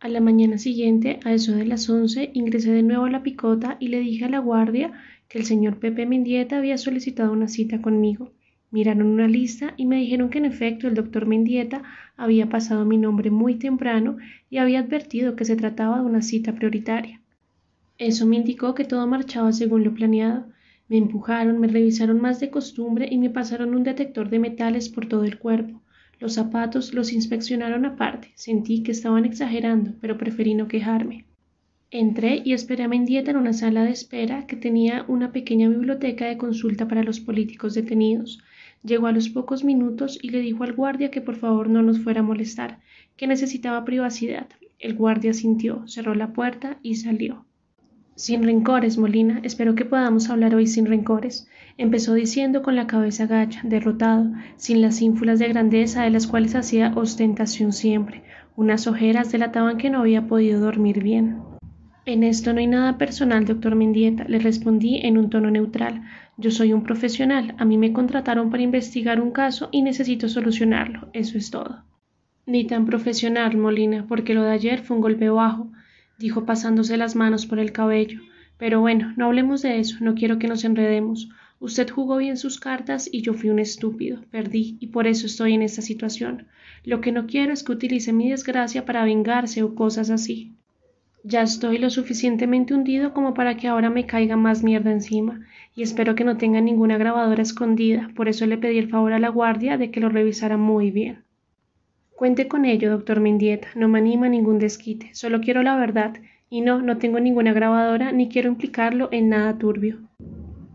A la mañana siguiente, a eso de las once, ingresé de nuevo a la picota y le dije a la guardia que el señor Pepe Mendieta había solicitado una cita conmigo. Miraron una lista y me dijeron que en efecto el doctor Mendieta había pasado mi nombre muy temprano y había advertido que se trataba de una cita prioritaria. Eso me indicó que todo marchaba según lo planeado. Me empujaron, me revisaron más de costumbre y me pasaron un detector de metales por todo el cuerpo. Los zapatos los inspeccionaron aparte. Sentí que estaban exagerando, pero preferí no quejarme. Entré y esperé a Mendieta en una sala de espera que tenía una pequeña biblioteca de consulta para los políticos detenidos. Llegó a los pocos minutos y le dijo al guardia que por favor no nos fuera a molestar, que necesitaba privacidad. El guardia sintió, cerró la puerta y salió. Sin rencores, Molina, espero que podamos hablar hoy sin rencores, empezó diciendo con la cabeza gacha, derrotado, sin las ínfulas de grandeza de las cuales hacía ostentación siempre. Unas ojeras delataban que no había podido dormir bien. En esto no hay nada personal, doctor Mendieta, le respondí en un tono neutral. Yo soy un profesional, a mí me contrataron para investigar un caso y necesito solucionarlo, eso es todo. Ni tan profesional, Molina, porque lo de ayer fue un golpe bajo, dijo pasándose las manos por el cabello. Pero bueno, no hablemos de eso, no quiero que nos enredemos. Usted jugó bien sus cartas y yo fui un estúpido, perdí, y por eso estoy en esta situación. Lo que no quiero es que utilice mi desgracia para vengarse o cosas así. Ya estoy lo suficientemente hundido como para que ahora me caiga más mierda encima, y espero que no tenga ninguna grabadora escondida, por eso le pedí el favor a la guardia de que lo revisara muy bien. Cuente con ello, doctor Mendieta, no me anima ningún desquite, solo quiero la verdad, y no, no tengo ninguna grabadora ni quiero implicarlo en nada turbio.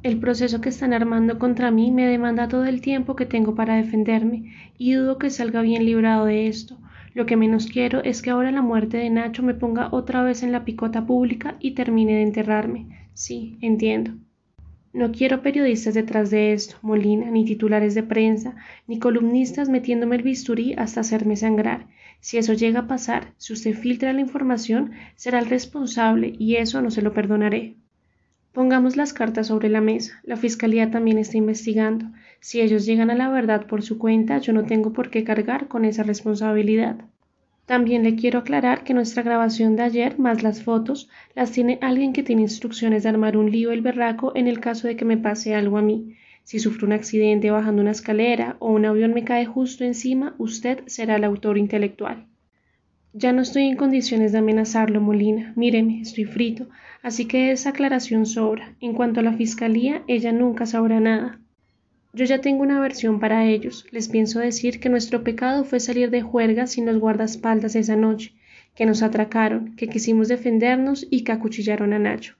El proceso que están armando contra mí me demanda todo el tiempo que tengo para defenderme, y dudo que salga bien librado de esto, lo que menos quiero es que ahora la muerte de Nacho me ponga otra vez en la picota pública y termine de enterrarme. Sí, entiendo. No quiero periodistas detrás de esto, Molina, ni titulares de prensa, ni columnistas metiéndome el bisturí hasta hacerme sangrar. Si eso llega a pasar, si usted filtra la información, será el responsable y eso no se lo perdonaré. Pongamos las cartas sobre la mesa. La Fiscalía también está investigando. Si ellos llegan a la verdad por su cuenta, yo no tengo por qué cargar con esa responsabilidad. También le quiero aclarar que nuestra grabación de ayer, más las fotos, las tiene alguien que tiene instrucciones de armar un lío el berraco en el caso de que me pase algo a mí. Si sufro un accidente bajando una escalera o un avión me cae justo encima, usted será el autor intelectual. Ya no estoy en condiciones de amenazarlo, Molina. Míreme, estoy frito, así que esa aclaración sobra. En cuanto a la fiscalía, ella nunca sabrá nada. Yo ya tengo una versión para ellos. Les pienso decir que nuestro pecado fue salir de juerga sin los guardaespaldas esa noche, que nos atracaron, que quisimos defendernos y que acuchillaron a Nacho.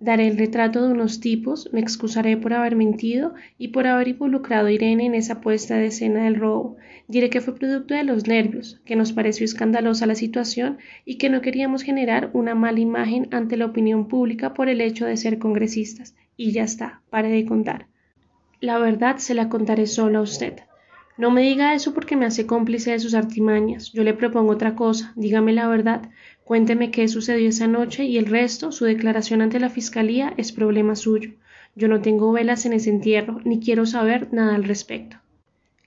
Daré el retrato de unos tipos, me excusaré por haber mentido y por haber involucrado a Irene en esa puesta de escena del robo. Diré que fue producto de los nervios, que nos pareció escandalosa la situación y que no queríamos generar una mala imagen ante la opinión pública por el hecho de ser congresistas. Y ya está, pare de contar. La verdad se la contaré solo a usted. No me diga eso porque me hace cómplice de sus artimañas. Yo le propongo otra cosa. Dígame la verdad. Cuénteme qué sucedió esa noche y el resto, su declaración ante la Fiscalía, es problema suyo. Yo no tengo velas en ese entierro, ni quiero saber nada al respecto.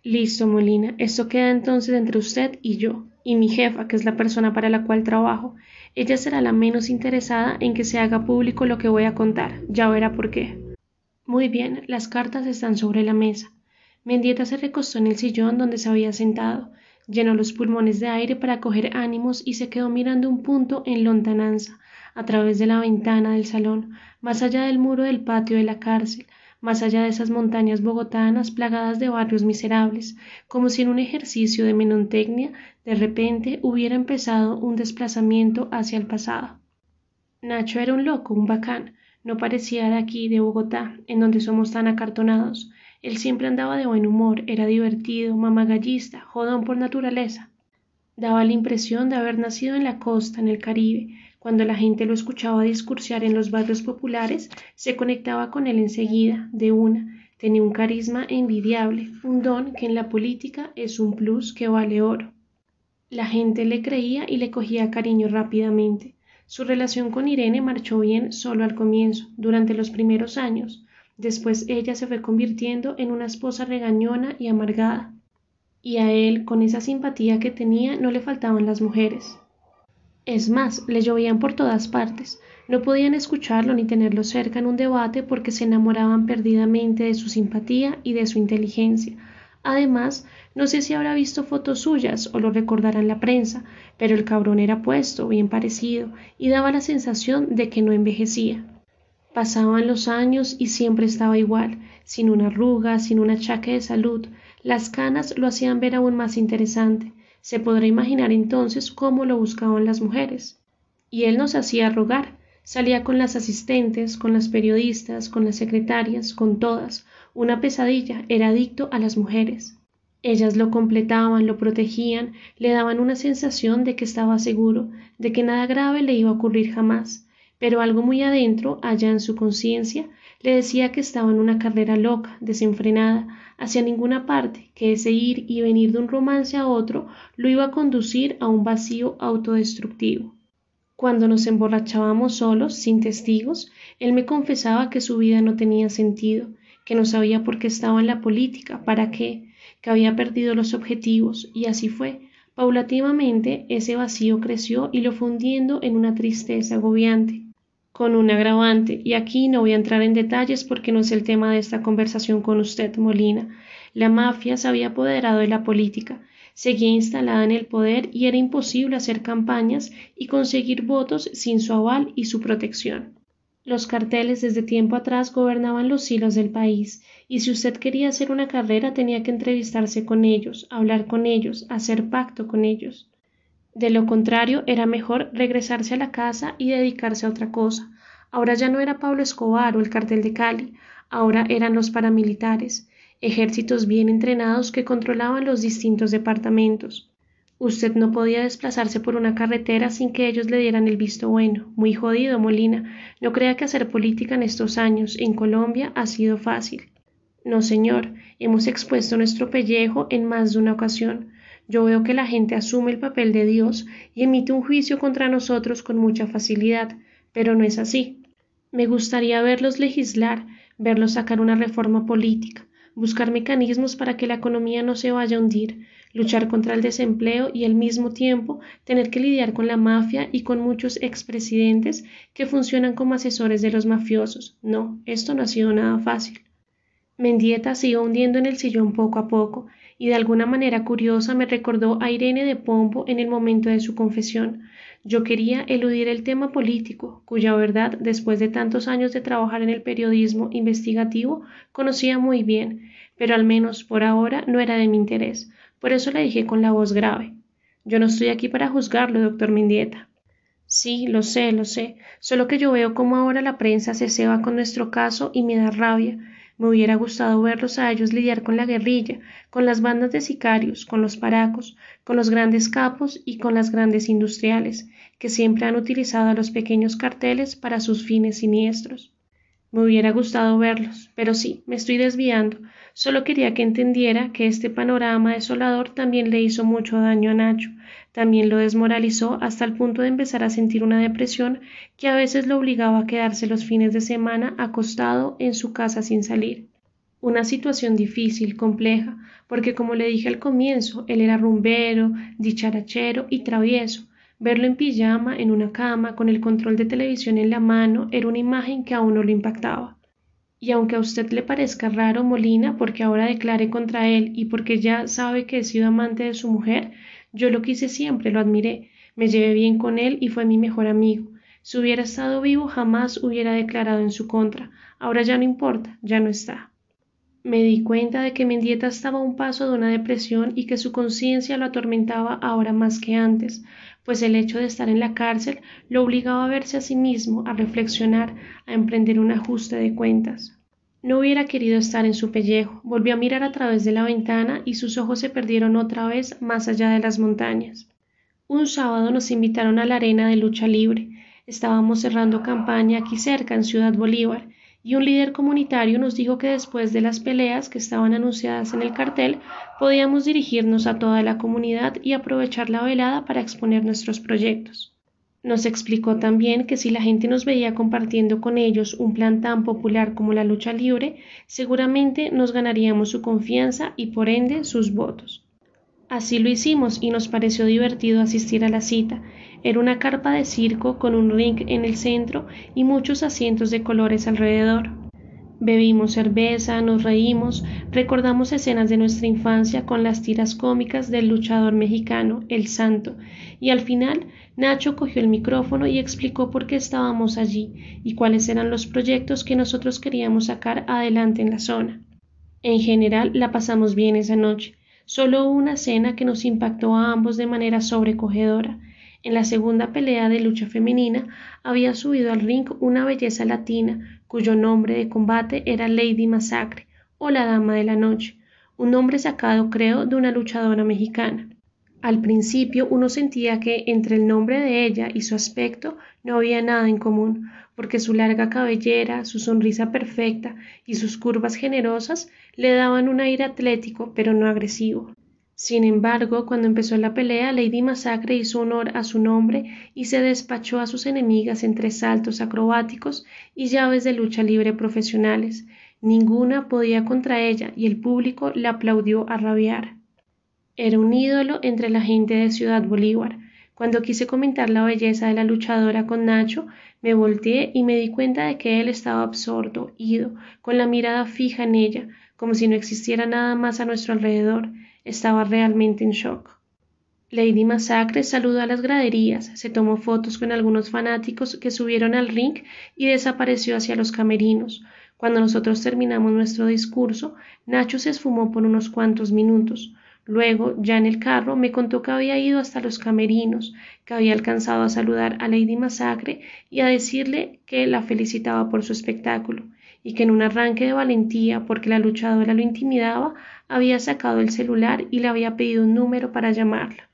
Listo, Molina. Esto queda entonces entre usted y yo, y mi jefa, que es la persona para la cual trabajo. Ella será la menos interesada en que se haga público lo que voy a contar. Ya verá por qué. Muy bien, las cartas están sobre la mesa. Mendieta se recostó en el sillón donde se había sentado llenó los pulmones de aire para coger ánimos y se quedó mirando un punto en lontananza, a través de la ventana del salón, más allá del muro del patio de la cárcel, más allá de esas montañas bogotanas plagadas de barrios miserables, como si en un ejercicio de menontecnia de repente hubiera empezado un desplazamiento hacia el pasado. Nacho era un loco, un bacán, no parecía de aquí, de Bogotá, en donde somos tan acartonados, él siempre andaba de buen humor, era divertido, mamagallista, jodón por naturaleza. Daba la impresión de haber nacido en la costa, en el Caribe. Cuando la gente lo escuchaba discursiar en los barrios populares, se conectaba con él enseguida, de una. Tenía un carisma envidiable, un don que en la política es un plus que vale oro. La gente le creía y le cogía cariño rápidamente. Su relación con Irene marchó bien solo al comienzo, durante los primeros años. Después ella se fue convirtiendo en una esposa regañona y amargada, y a él, con esa simpatía que tenía, no le faltaban las mujeres. Es más, le llovían por todas partes. No podían escucharlo ni tenerlo cerca en un debate porque se enamoraban perdidamente de su simpatía y de su inteligencia. Además, no sé si habrá visto fotos suyas o lo recordará en la prensa, pero el cabrón era puesto, bien parecido, y daba la sensación de que no envejecía. Pasaban los años y siempre estaba igual, sin una arruga, sin un achaque de salud. Las canas lo hacían ver aún más interesante. Se podrá imaginar entonces cómo lo buscaban las mujeres. Y él nos hacía rogar. Salía con las asistentes, con las periodistas, con las secretarias, con todas. Una pesadilla, era adicto a las mujeres. Ellas lo completaban, lo protegían, le daban una sensación de que estaba seguro, de que nada grave le iba a ocurrir jamás, pero algo muy adentro, allá en su conciencia, le decía que estaba en una carrera loca, desenfrenada, hacia ninguna parte, que ese ir y venir de un romance a otro lo iba a conducir a un vacío autodestructivo. Cuando nos emborrachábamos solos, sin testigos, él me confesaba que su vida no tenía sentido, que no sabía por qué estaba en la política, para qué, que había perdido los objetivos, y así fue. Paulativamente ese vacío creció y lo fundiendo en una tristeza agobiante con un agravante, y aquí no voy a entrar en detalles porque no es el tema de esta conversación con usted, Molina. La mafia se había apoderado de la política, seguía instalada en el poder y era imposible hacer campañas y conseguir votos sin su aval y su protección. Los carteles desde tiempo atrás gobernaban los hilos del país, y si usted quería hacer una carrera tenía que entrevistarse con ellos, hablar con ellos, hacer pacto con ellos. De lo contrario, era mejor regresarse a la casa y dedicarse a otra cosa. Ahora ya no era Pablo Escobar o el cartel de Cali, ahora eran los paramilitares, ejércitos bien entrenados que controlaban los distintos departamentos. Usted no podía desplazarse por una carretera sin que ellos le dieran el visto bueno. Muy jodido, Molina. No crea que hacer política en estos años en Colombia ha sido fácil. No, señor. Hemos expuesto nuestro pellejo en más de una ocasión. Yo veo que la gente asume el papel de Dios y emite un juicio contra nosotros con mucha facilidad, pero no es así. Me gustaría verlos legislar, verlos sacar una reforma política, buscar mecanismos para que la economía no se vaya a hundir, luchar contra el desempleo y al mismo tiempo tener que lidiar con la mafia y con muchos expresidentes que funcionan como asesores de los mafiosos. No, esto no ha sido nada fácil. Mendieta siguió hundiendo en el sillón poco a poco, y de alguna manera curiosa me recordó a Irene de Pompo en el momento de su confesión. Yo quería eludir el tema político, cuya verdad, después de tantos años de trabajar en el periodismo investigativo, conocía muy bien, pero al menos por ahora no era de mi interés. Por eso le dije con la voz grave. Yo no estoy aquí para juzgarlo, doctor Mendieta. Sí, lo sé, lo sé, solo que yo veo cómo ahora la prensa se ceba con nuestro caso y me da rabia. Me hubiera gustado verlos a ellos lidiar con la guerrilla, con las bandas de sicarios, con los paracos, con los grandes capos y con las grandes industriales, que siempre han utilizado a los pequeños carteles para sus fines siniestros. Me hubiera gustado verlos, pero sí, me estoy desviando. Solo quería que entendiera que este panorama desolador también le hizo mucho daño a Nacho, también lo desmoralizó hasta el punto de empezar a sentir una depresión que a veces lo obligaba a quedarse los fines de semana acostado en su casa sin salir. Una situación difícil, compleja, porque como le dije al comienzo, él era rumbero, dicharachero y travieso, Verlo en pijama, en una cama, con el control de televisión en la mano, era una imagen que a uno lo impactaba. Y aunque a usted le parezca raro, Molina, porque ahora declare contra él y porque ya sabe que he sido amante de su mujer, yo lo quise siempre, lo admiré, me llevé bien con él y fue mi mejor amigo. Si hubiera estado vivo jamás hubiera declarado en su contra. Ahora ya no importa, ya no está. Me di cuenta de que Mendieta estaba a un paso de una depresión y que su conciencia lo atormentaba ahora más que antes, pues el hecho de estar en la cárcel lo obligaba a verse a sí mismo, a reflexionar, a emprender un ajuste de cuentas. No hubiera querido estar en su pellejo, volvió a mirar a través de la ventana y sus ojos se perdieron otra vez más allá de las montañas. Un sábado nos invitaron a la arena de lucha libre. Estábamos cerrando campaña aquí cerca, en Ciudad Bolívar, y un líder comunitario nos dijo que después de las peleas que estaban anunciadas en el cartel, podíamos dirigirnos a toda la comunidad y aprovechar la velada para exponer nuestros proyectos. Nos explicó también que si la gente nos veía compartiendo con ellos un plan tan popular como la lucha libre, seguramente nos ganaríamos su confianza y por ende sus votos. Así lo hicimos y nos pareció divertido asistir a la cita. Era una carpa de circo con un ring en el centro y muchos asientos de colores alrededor. Bebimos cerveza, nos reímos, recordamos escenas de nuestra infancia con las tiras cómicas del luchador mexicano, El Santo, y al final Nacho cogió el micrófono y explicó por qué estábamos allí y cuáles eran los proyectos que nosotros queríamos sacar adelante en la zona. En general la pasamos bien esa noche. Solo una cena que nos impactó a ambos de manera sobrecogedora. En la segunda pelea de lucha femenina había subido al ring una belleza latina cuyo nombre de combate era Lady Masacre o la Dama de la Noche, un nombre sacado creo de una luchadora mexicana. Al principio uno sentía que entre el nombre de ella y su aspecto no había nada en común, porque su larga cabellera, su sonrisa perfecta y sus curvas generosas le daban un aire atlético pero no agresivo. Sin embargo, cuando empezó la pelea, Lady Masacre hizo honor a su nombre y se despachó a sus enemigas entre saltos acrobáticos y llaves de lucha libre profesionales. Ninguna podía contra ella y el público la aplaudió a rabiar. Era un ídolo entre la gente de Ciudad Bolívar. Cuando quise comentar la belleza de la luchadora con Nacho, me volteé y me di cuenta de que él estaba absorto, ido, con la mirada fija en ella, como si no existiera nada más a nuestro alrededor estaba realmente en shock. Lady Masacre saludó a las graderías, se tomó fotos con algunos fanáticos que subieron al ring y desapareció hacia los camerinos. Cuando nosotros terminamos nuestro discurso, Nacho se esfumó por unos cuantos minutos. Luego, ya en el carro, me contó que había ido hasta los camerinos, que había alcanzado a saludar a Lady Masacre y a decirle que la felicitaba por su espectáculo, y que en un arranque de valentía, porque la luchadora lo intimidaba, había sacado el celular y le había pedido un número para llamarla.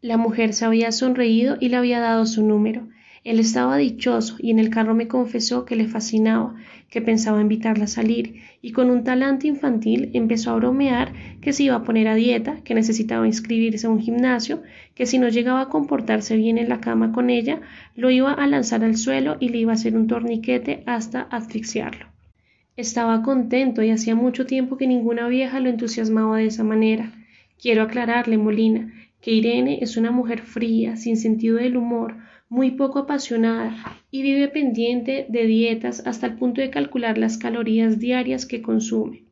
La mujer se había sonreído y le había dado su número. Él estaba dichoso y en el carro me confesó que le fascinaba, que pensaba invitarla a salir, y con un talante infantil empezó a bromear que se iba a poner a dieta, que necesitaba inscribirse a un gimnasio, que si no llegaba a comportarse bien en la cama con ella, lo iba a lanzar al suelo y le iba a hacer un torniquete hasta asfixiarlo. Estaba contento y hacía mucho tiempo que ninguna vieja lo entusiasmaba de esa manera. Quiero aclararle, Molina, que Irene es una mujer fría, sin sentido del humor, muy poco apasionada y vive pendiente de dietas hasta el punto de calcular las calorías diarias que consume.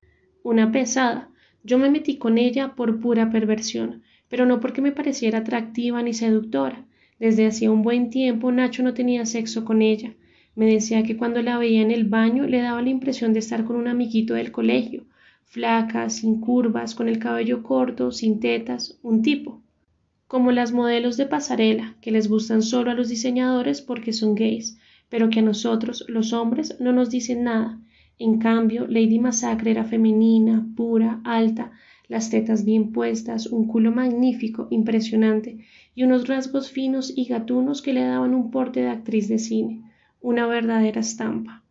Una pesada. Yo me metí con ella por pura perversión, pero no porque me pareciera atractiva ni seductora. Desde hacía un buen tiempo Nacho no tenía sexo con ella. Me decía que cuando la veía en el baño le daba la impresión de estar con un amiguito del colegio, flaca, sin curvas, con el cabello corto, sin tetas, un tipo. Como las modelos de pasarela, que les gustan solo a los diseñadores porque son gays, pero que a nosotros, los hombres, no nos dicen nada. En cambio, Lady Masacre era femenina, pura, alta, las tetas bien puestas, un culo magnífico, impresionante, y unos rasgos finos y gatunos que le daban un porte de actriz de cine una verdadera estampa.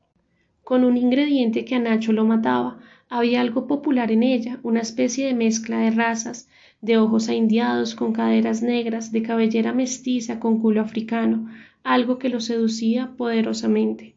Con un ingrediente que a Nacho lo mataba, había algo popular en ella, una especie de mezcla de razas, de ojos indiados con caderas negras, de cabellera mestiza con culo africano, algo que lo seducía poderosamente.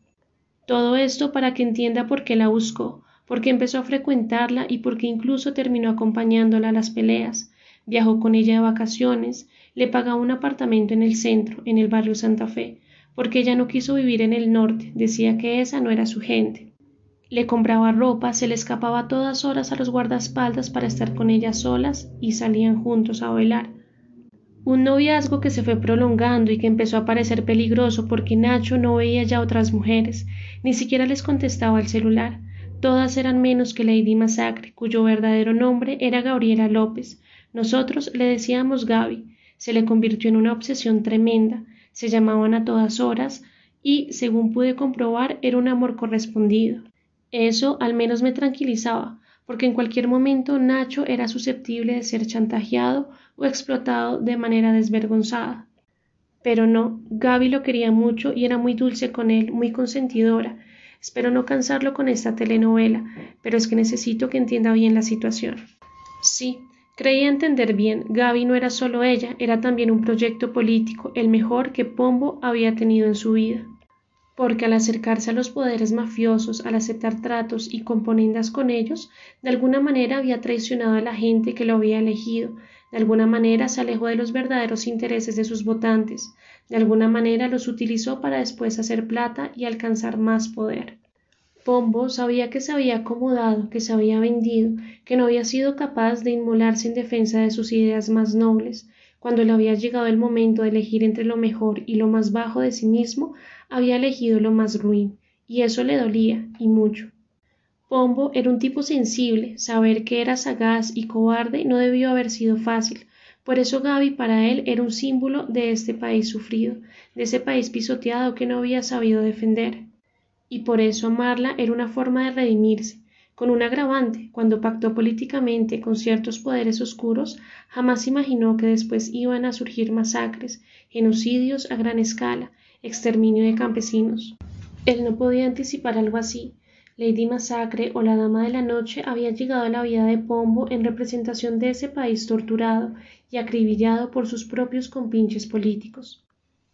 Todo esto para que entienda por qué la buscó, porque empezó a frecuentarla y porque incluso terminó acompañándola a las peleas. Viajó con ella de vacaciones, le pagaba un apartamento en el centro, en el barrio Santa Fe, porque ella no quiso vivir en el norte, decía que esa no era su gente. Le compraba ropa, se le escapaba a todas horas a los guardaespaldas para estar con ella solas y salían juntos a bailar. Un noviazgo que se fue prolongando y que empezó a parecer peligroso porque Nacho no veía ya otras mujeres, ni siquiera les contestaba al celular. Todas eran menos que Lady Masacre, cuyo verdadero nombre era Gabriela López. Nosotros le decíamos Gaby. Se le convirtió en una obsesión tremenda se llamaban a todas horas y, según pude comprobar, era un amor correspondido. Eso al menos me tranquilizaba, porque en cualquier momento Nacho era susceptible de ser chantajeado o explotado de manera desvergonzada. Pero no, Gaby lo quería mucho y era muy dulce con él, muy consentidora. Espero no cansarlo con esta telenovela, pero es que necesito que entienda bien la situación. Sí, Creía entender bien, Gaby no era solo ella, era también un proyecto político, el mejor que Pombo había tenido en su vida. Porque al acercarse a los poderes mafiosos, al aceptar tratos y componendas con ellos, de alguna manera había traicionado a la gente que lo había elegido, De alguna manera se alejó de los verdaderos intereses de sus votantes, de alguna manera los utilizó para después hacer plata y alcanzar más poder. Pombo sabía que se había acomodado, que se había vendido, que no había sido capaz de inmolarse en defensa de sus ideas más nobles. Cuando le había llegado el momento de elegir entre lo mejor y lo más bajo de sí mismo, había elegido lo más ruin, y eso le dolía, y mucho. Pombo era un tipo sensible, saber que era sagaz y cobarde no debió haber sido fácil, por eso Gaby para él era un símbolo de este país sufrido, de ese país pisoteado que no había sabido defender. Y por eso amarla era una forma de redimirse, con un agravante, cuando pactó políticamente con ciertos poderes oscuros, jamás imaginó que después iban a surgir masacres, genocidios a gran escala, exterminio de campesinos. Él no podía anticipar algo así, Lady Masacre o la Dama de la Noche había llegado a la vida de Pombo en representación de ese país torturado y acribillado por sus propios compinches políticos.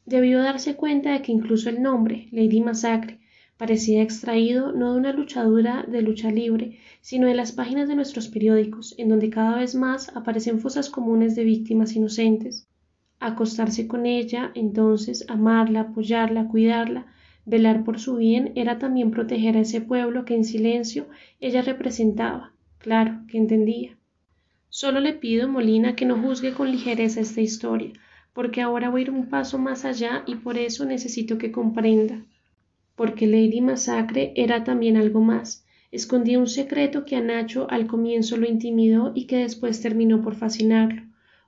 Debió darse cuenta de que incluso el nombre, Lady Masacre, parecía extraído no de una luchadura de lucha libre, sino de las páginas de nuestros periódicos, en donde cada vez más aparecen fosas comunes de víctimas inocentes. Acostarse con ella, entonces, amarla, apoyarla, cuidarla, Velar por su bien era también proteger a ese pueblo que en silencio ella representaba. Claro, que entendía. Solo le pido, Molina, que no juzgue con ligereza esta historia, porque ahora voy a ir un paso más allá y por eso necesito que comprenda. Porque Lady Masacre era también algo más. Escondía un secreto que a Nacho al comienzo lo intimidó y que después terminó por fascinarlo.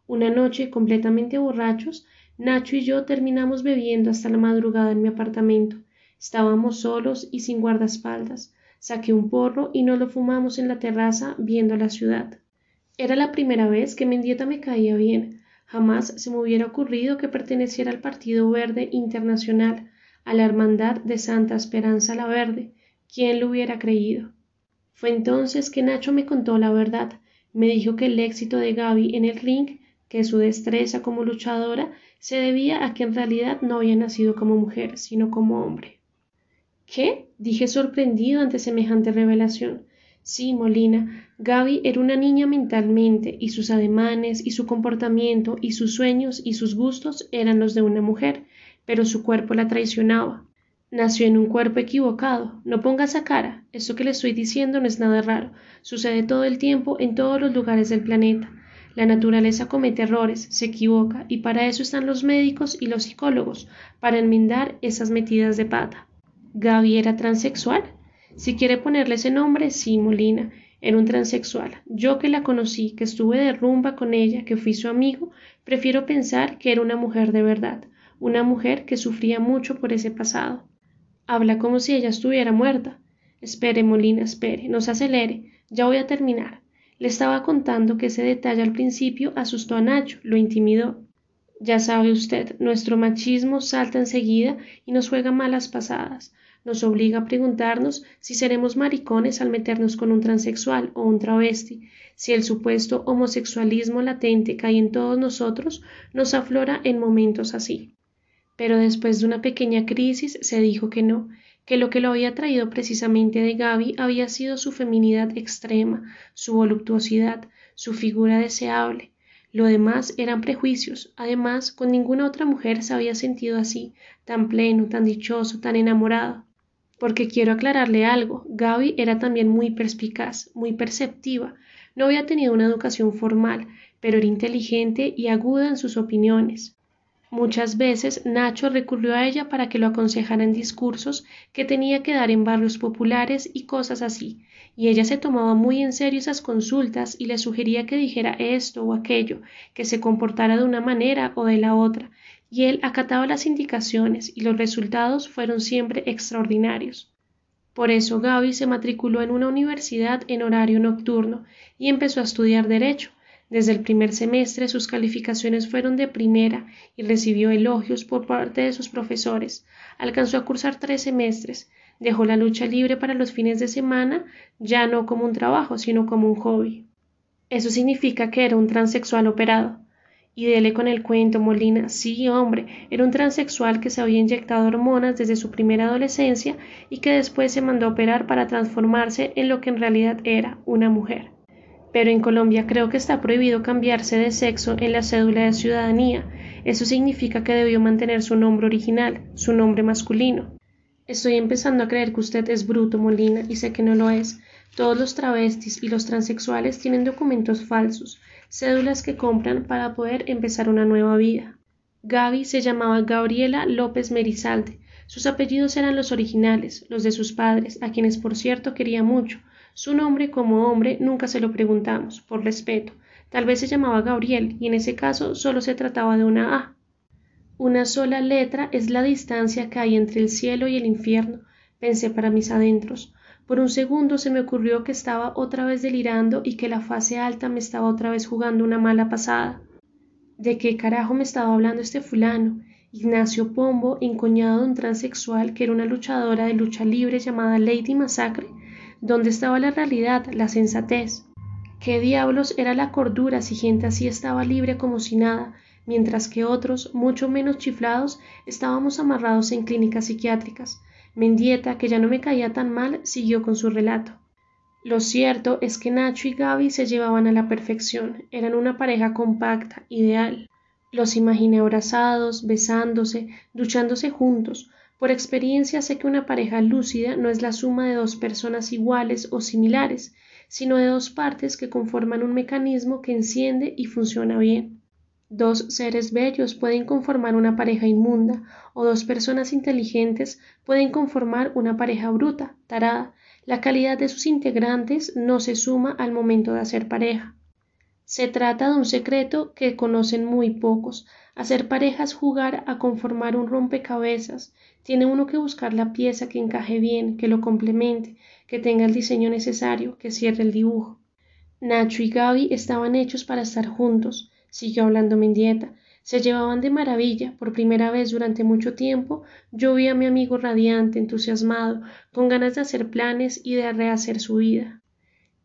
Una noche, completamente borrachos, Nacho y yo terminamos bebiendo hasta la madrugada en mi apartamento. Estábamos solos y sin guardaespaldas. Saqué un porro y nos lo fumamos en la terraza viendo la ciudad. Era la primera vez que Mendieta me caía bien. Jamás se me hubiera ocurrido que perteneciera al Partido Verde Internacional, a la Hermandad de Santa Esperanza la Verde. ¿Quién lo hubiera creído? Fue entonces que Nacho me contó la verdad. Me dijo que el éxito de Gaby en el ring, que su destreza como luchadora, se debía a que en realidad no había nacido como mujer, sino como hombre. ¿Qué? dije sorprendido ante semejante revelación. Sí, Molina, Gaby era una niña mentalmente, y sus ademanes, y su comportamiento, y sus sueños, y sus gustos eran los de una mujer, pero su cuerpo la traicionaba. Nació en un cuerpo equivocado. No ponga esa cara. Esto que le estoy diciendo no es nada raro. Sucede todo el tiempo en todos los lugares del planeta. La naturaleza comete errores, se equivoca, y para eso están los médicos y los psicólogos, para enmendar esas metidas de pata. Gaby era transexual. Si quiere ponerle ese nombre, sí, Molina, era un transexual. Yo que la conocí, que estuve de rumba con ella, que fui su amigo, prefiero pensar que era una mujer de verdad, una mujer que sufría mucho por ese pasado. Habla como si ella estuviera muerta. Espere, Molina, espere, no se acelere, ya voy a terminar. Le estaba contando que ese detalle al principio asustó a Nacho, lo intimidó. Ya sabe usted, nuestro machismo salta enseguida y nos juega malas pasadas nos obliga a preguntarnos si seremos maricones al meternos con un transexual o un travesti, si el supuesto homosexualismo latente que hay en todos nosotros nos aflora en momentos así. Pero después de una pequeña crisis se dijo que no, que lo que lo había traído precisamente de Gaby había sido su feminidad extrema, su voluptuosidad, su figura deseable. Lo demás eran prejuicios. Además, con ninguna otra mujer se había sentido así, tan pleno, tan dichoso, tan enamorado porque quiero aclararle algo. Gaby era también muy perspicaz, muy perceptiva. No había tenido una educación formal, pero era inteligente y aguda en sus opiniones. Muchas veces Nacho recurrió a ella para que lo aconsejara en discursos que tenía que dar en barrios populares y cosas así, y ella se tomaba muy en serio esas consultas y le sugería que dijera esto o aquello, que se comportara de una manera o de la otra, y él acataba las indicaciones y los resultados fueron siempre extraordinarios. Por eso Gaby se matriculó en una universidad en horario nocturno y empezó a estudiar derecho. Desde el primer semestre sus calificaciones fueron de primera y recibió elogios por parte de sus profesores. Alcanzó a cursar tres semestres, dejó la lucha libre para los fines de semana, ya no como un trabajo, sino como un hobby. Eso significa que era un transexual operado. Y dele con el cuento, Molina. Sí, hombre, era un transexual que se había inyectado hormonas desde su primera adolescencia y que después se mandó a operar para transformarse en lo que en realidad era, una mujer. Pero en Colombia creo que está prohibido cambiarse de sexo en la cédula de ciudadanía. Eso significa que debió mantener su nombre original, su nombre masculino. Estoy empezando a creer que usted es bruto, Molina, y sé que no lo es. Todos los travestis y los transexuales tienen documentos falsos, cédulas que compran para poder empezar una nueva vida. Gaby se llamaba Gabriela López Merizalde. Sus apellidos eran los originales, los de sus padres, a quienes por cierto quería mucho. Su nombre como hombre nunca se lo preguntamos, por respeto. Tal vez se llamaba Gabriel, y en ese caso solo se trataba de una A. Una sola letra es la distancia que hay entre el cielo y el infierno, pensé para mis adentros. Por un segundo se me ocurrió que estaba otra vez delirando y que la fase alta me estaba otra vez jugando una mala pasada. ¿De qué carajo me estaba hablando este fulano? Ignacio Pombo, encoñado de un transexual que era una luchadora de lucha libre llamada Lady Massacre. ¿Dónde estaba la realidad, la sensatez? ¿Qué diablos era la cordura si gente así estaba libre como si nada, mientras que otros, mucho menos chiflados, estábamos amarrados en clínicas psiquiátricas? Mendieta, que ya no me caía tan mal, siguió con su relato. Lo cierto es que Nacho y Gaby se llevaban a la perfección, eran una pareja compacta, ideal. Los imaginé abrazados, besándose, duchándose juntos. Por experiencia sé que una pareja lúcida no es la suma de dos personas iguales o similares, sino de dos partes que conforman un mecanismo que enciende y funciona bien. Dos seres bellos pueden conformar una pareja inmunda, o dos personas inteligentes pueden conformar una pareja bruta, tarada. La calidad de sus integrantes no se suma al momento de hacer pareja. Se trata de un secreto que conocen muy pocos. Hacer parejas jugar a conformar un rompecabezas. Tiene uno que buscar la pieza que encaje bien, que lo complemente, que tenga el diseño necesario, que cierre el dibujo. Nacho y Gaby estaban hechos para estar juntos siguió hablando Mendieta. Se llevaban de maravilla. Por primera vez durante mucho tiempo yo vi a mi amigo radiante, entusiasmado, con ganas de hacer planes y de rehacer su vida.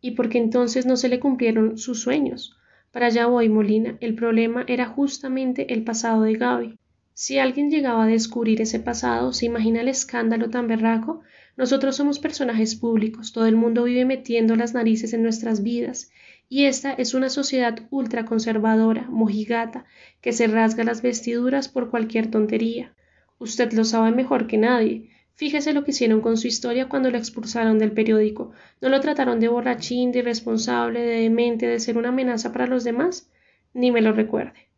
Y porque entonces no se le cumplieron sus sueños. Para allá voy, Molina. El problema era justamente el pasado de Gaby. Si alguien llegaba a descubrir ese pasado, ¿se imagina el escándalo tan berraco? Nosotros somos personajes públicos, todo el mundo vive metiendo las narices en nuestras vidas, y esta es una sociedad ultraconservadora, mojigata, que se rasga las vestiduras por cualquier tontería. Usted lo sabe mejor que nadie. Fíjese lo que hicieron con su historia cuando lo expulsaron del periódico. ¿No lo trataron de borrachín, de irresponsable, de demente, de ser una amenaza para los demás? Ni me lo recuerde.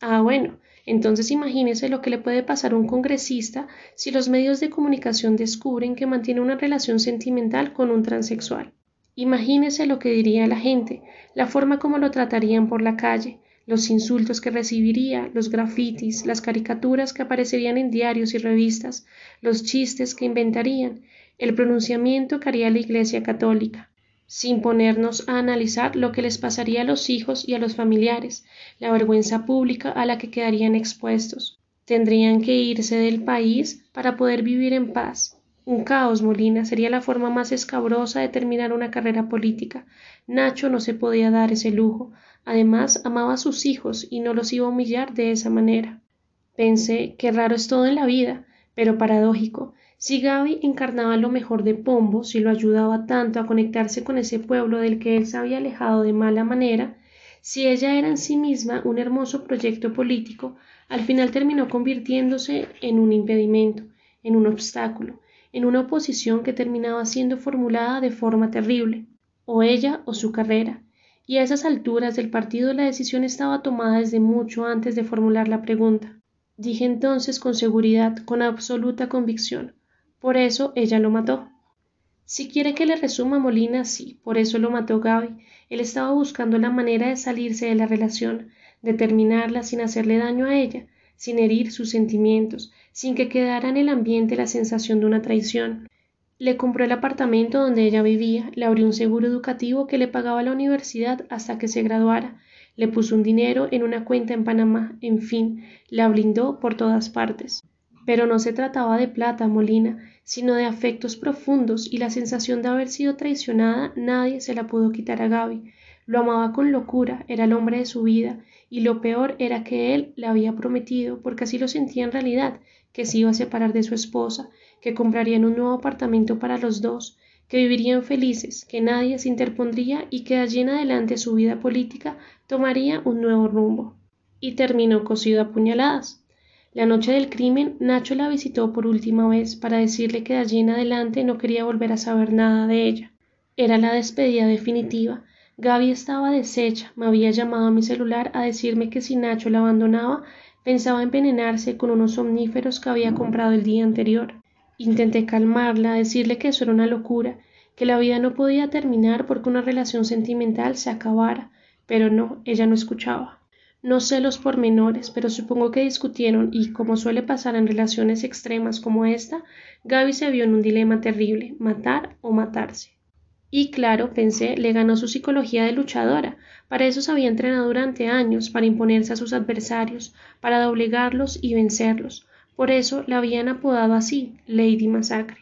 Ah, bueno, entonces imagínese lo que le puede pasar a un congresista si los medios de comunicación descubren que mantiene una relación sentimental con un transexual. Imagínese lo que diría la gente, la forma como lo tratarían por la calle, los insultos que recibiría, los grafitis, las caricaturas que aparecerían en diarios y revistas, los chistes que inventarían, el pronunciamiento que haría la Iglesia católica, sin ponernos a analizar lo que les pasaría a los hijos y a los familiares, la vergüenza pública a la que quedarían expuestos. Tendrían que irse del país para poder vivir en paz, un caos, Molina, sería la forma más escabrosa de terminar una carrera política. Nacho no se podía dar ese lujo. Además, amaba a sus hijos y no los iba a humillar de esa manera. Pensé que raro es todo en la vida, pero paradójico. Si Gaby encarnaba lo mejor de Pombo, si lo ayudaba tanto a conectarse con ese pueblo del que él se había alejado de mala manera, si ella era en sí misma un hermoso proyecto político, al final terminó convirtiéndose en un impedimento, en un obstáculo, en una oposición que terminaba siendo formulada de forma terrible, o ella o su carrera, y a esas alturas del partido la decisión estaba tomada desde mucho antes de formular la pregunta. Dije entonces con seguridad, con absoluta convicción, por eso ella lo mató. Si quiere que le resuma Molina, sí, por eso lo mató Gaby. Él estaba buscando la manera de salirse de la relación, de terminarla sin hacerle daño a ella, sin herir sus sentimientos, sin que quedara en el ambiente la sensación de una traición. Le compró el apartamento donde ella vivía, le abrió un seguro educativo que le pagaba la universidad hasta que se graduara, le puso un dinero en una cuenta en Panamá, en fin, la blindó por todas partes. Pero no se trataba de plata, Molina, sino de afectos profundos y la sensación de haber sido traicionada nadie se la pudo quitar a Gaby. Lo amaba con locura, era el hombre de su vida, y lo peor era que él le había prometido, porque así lo sentía en realidad, que se iba a separar de su esposa, que comprarían un nuevo apartamento para los dos, que vivirían felices, que nadie se interpondría y que de allí en adelante su vida política tomaría un nuevo rumbo. Y terminó cosido a puñaladas. La noche del crimen, Nacho la visitó por última vez para decirle que de allí en adelante no quería volver a saber nada de ella. Era la despedida definitiva. Gaby estaba deshecha, me había llamado a mi celular a decirme que si Nacho la abandonaba, pensaba envenenarse con unos somníferos que había comprado el día anterior. Intenté calmarla, decirle que eso era una locura, que la vida no podía terminar porque una relación sentimental se acabara, pero no, ella no escuchaba. No sé los pormenores, pero supongo que discutieron y, como suele pasar en relaciones extremas como esta, Gaby se vio en un dilema terrible, matar o matarse. Y claro, pensé, le ganó su psicología de luchadora. Para eso se había entrenado durante años, para imponerse a sus adversarios, para doblegarlos y vencerlos. Por eso la habían apodado así, Lady Masacre.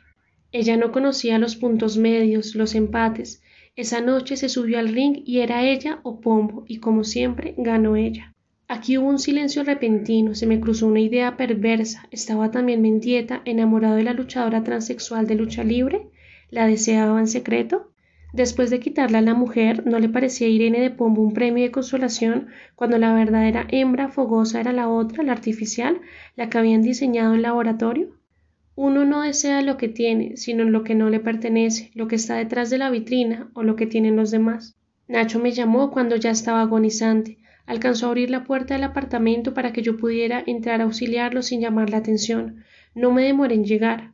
Ella no conocía los puntos medios, los empates. Esa noche se subió al ring y era ella o Pombo, y como siempre ganó ella. Aquí hubo un silencio repentino, se me cruzó una idea perversa. ¿Estaba también Mendieta enamorado de la luchadora transexual de lucha libre? ¿La deseaba en secreto? Después de quitarla a la mujer, ¿no le parecía a Irene de Pombo un premio de consolación cuando la verdadera hembra fogosa era la otra, la artificial, la que habían diseñado en laboratorio? Uno no desea lo que tiene, sino lo que no le pertenece, lo que está detrás de la vitrina o lo que tienen los demás. Nacho me llamó cuando ya estaba agonizante. Alcanzó a abrir la puerta del apartamento para que yo pudiera entrar a auxiliarlo sin llamar la atención. No me demoré en llegar.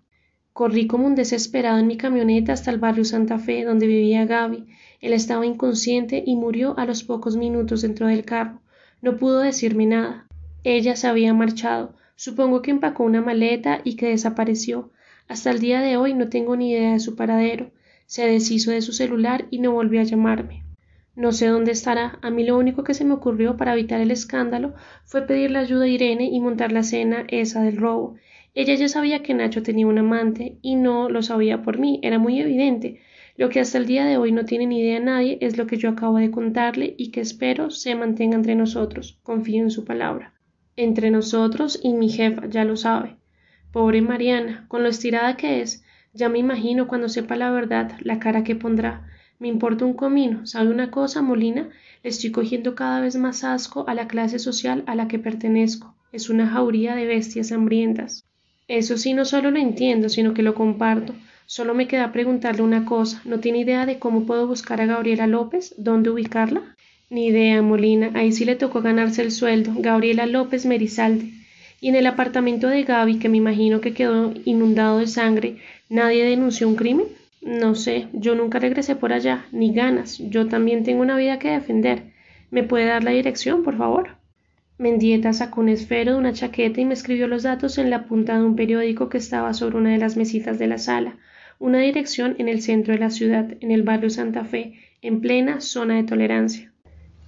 Corrí como un desesperado en mi camioneta hasta el barrio Santa Fe, donde vivía Gaby. Él estaba inconsciente y murió a los pocos minutos dentro del carro. No pudo decirme nada. Ella se había marchado. Supongo que empacó una maleta y que desapareció. Hasta el día de hoy no tengo ni idea de su paradero. Se deshizo de su celular y no volvió a llamarme. No sé dónde estará. A mí lo único que se me ocurrió para evitar el escándalo fue pedirle ayuda a Irene y montar la cena esa del robo. Ella ya sabía que Nacho tenía un amante y no lo sabía por mí, era muy evidente. Lo que hasta el día de hoy no tiene ni idea nadie es lo que yo acabo de contarle y que espero se mantenga entre nosotros. Confío en su palabra. Entre nosotros y mi jefa, ya lo sabe. Pobre Mariana, con lo estirada que es, ya me imagino cuando sepa la verdad la cara que pondrá. Me importa un comino. ¿Sabe una cosa, Molina? Le estoy cogiendo cada vez más asco a la clase social a la que pertenezco. Es una jauría de bestias hambrientas. Eso sí, no solo lo entiendo, sino que lo comparto. Solo me queda preguntarle una cosa. ¿No tiene idea de cómo puedo buscar a Gabriela López? ¿Dónde ubicarla? Ni idea, Molina. Ahí sí le tocó ganarse el sueldo. Gabriela López Merizalde. Y en el apartamento de Gaby, que me imagino que quedó inundado de sangre, ¿nadie denunció un crimen? No sé, yo nunca regresé por allá, ni ganas. Yo también tengo una vida que defender. ¿Me puede dar la dirección, por favor? Mendieta sacó un esfero de una chaqueta y me escribió los datos en la punta de un periódico que estaba sobre una de las mesitas de la sala, una dirección en el centro de la ciudad, en el barrio Santa Fe, en plena zona de tolerancia.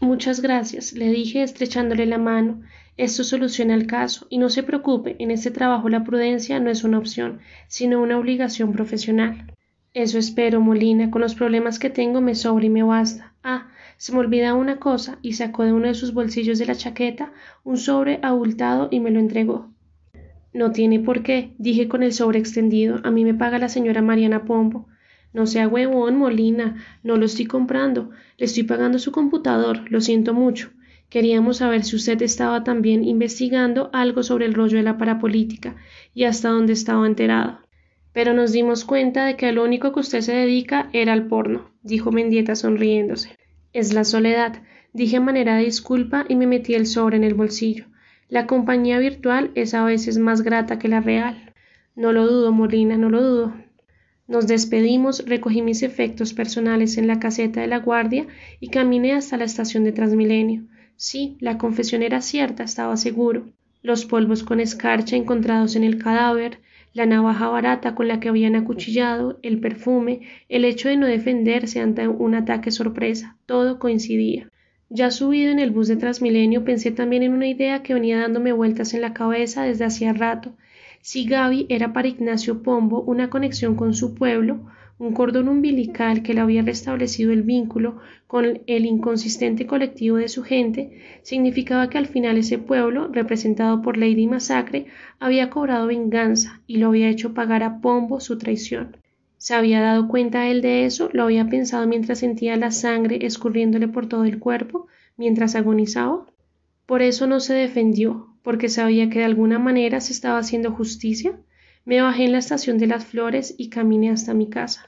Muchas gracias, le dije estrechándole la mano. Esto soluciona el caso, y no se preocupe, en este trabajo la prudencia no es una opción, sino una obligación profesional. Eso espero, Molina. Con los problemas que tengo me sobra y me basta. Ah, se me olvida una cosa y sacó de uno de sus bolsillos de la chaqueta un sobre abultado y me lo entregó. No tiene por qué, dije con el sobre extendido. A mí me paga la señora Mariana Pombo. No sea huevón, Molina, no lo estoy comprando. Le estoy pagando su computador. Lo siento mucho. Queríamos saber si usted estaba también investigando algo sobre el rollo de la parapolítica y hasta dónde estaba enterado. Pero nos dimos cuenta de que lo único que usted se dedica era al porno, dijo Mendieta sonriéndose. Es la soledad, dije a manera de disculpa y me metí el sobre en el bolsillo. La compañía virtual es a veces más grata que la real. No lo dudo, Molina, no lo dudo. Nos despedimos, recogí mis efectos personales en la caseta de la guardia y caminé hasta la estación de Transmilenio. Sí, la confesión era cierta, estaba seguro. Los polvos con escarcha encontrados en el cadáver, la navaja barata con la que habían acuchillado, el perfume, el hecho de no defenderse ante un ataque sorpresa, todo coincidía. Ya subido en el bus de Transmilenio pensé también en una idea que venía dándome vueltas en la cabeza desde hacía rato. Si Gaby era para Ignacio Pombo una conexión con su pueblo, un cordón umbilical que le había restablecido el vínculo con el inconsistente colectivo de su gente, significaba que al final ese pueblo, representado por Lady Masacre, había cobrado venganza y lo había hecho pagar a Pombo su traición. ¿Se había dado cuenta él de eso? Lo había pensado mientras sentía la sangre escurriéndole por todo el cuerpo, mientras agonizaba. Por eso no se defendió, porque sabía que de alguna manera se estaba haciendo justicia. Me bajé en la estación de las flores y caminé hasta mi casa.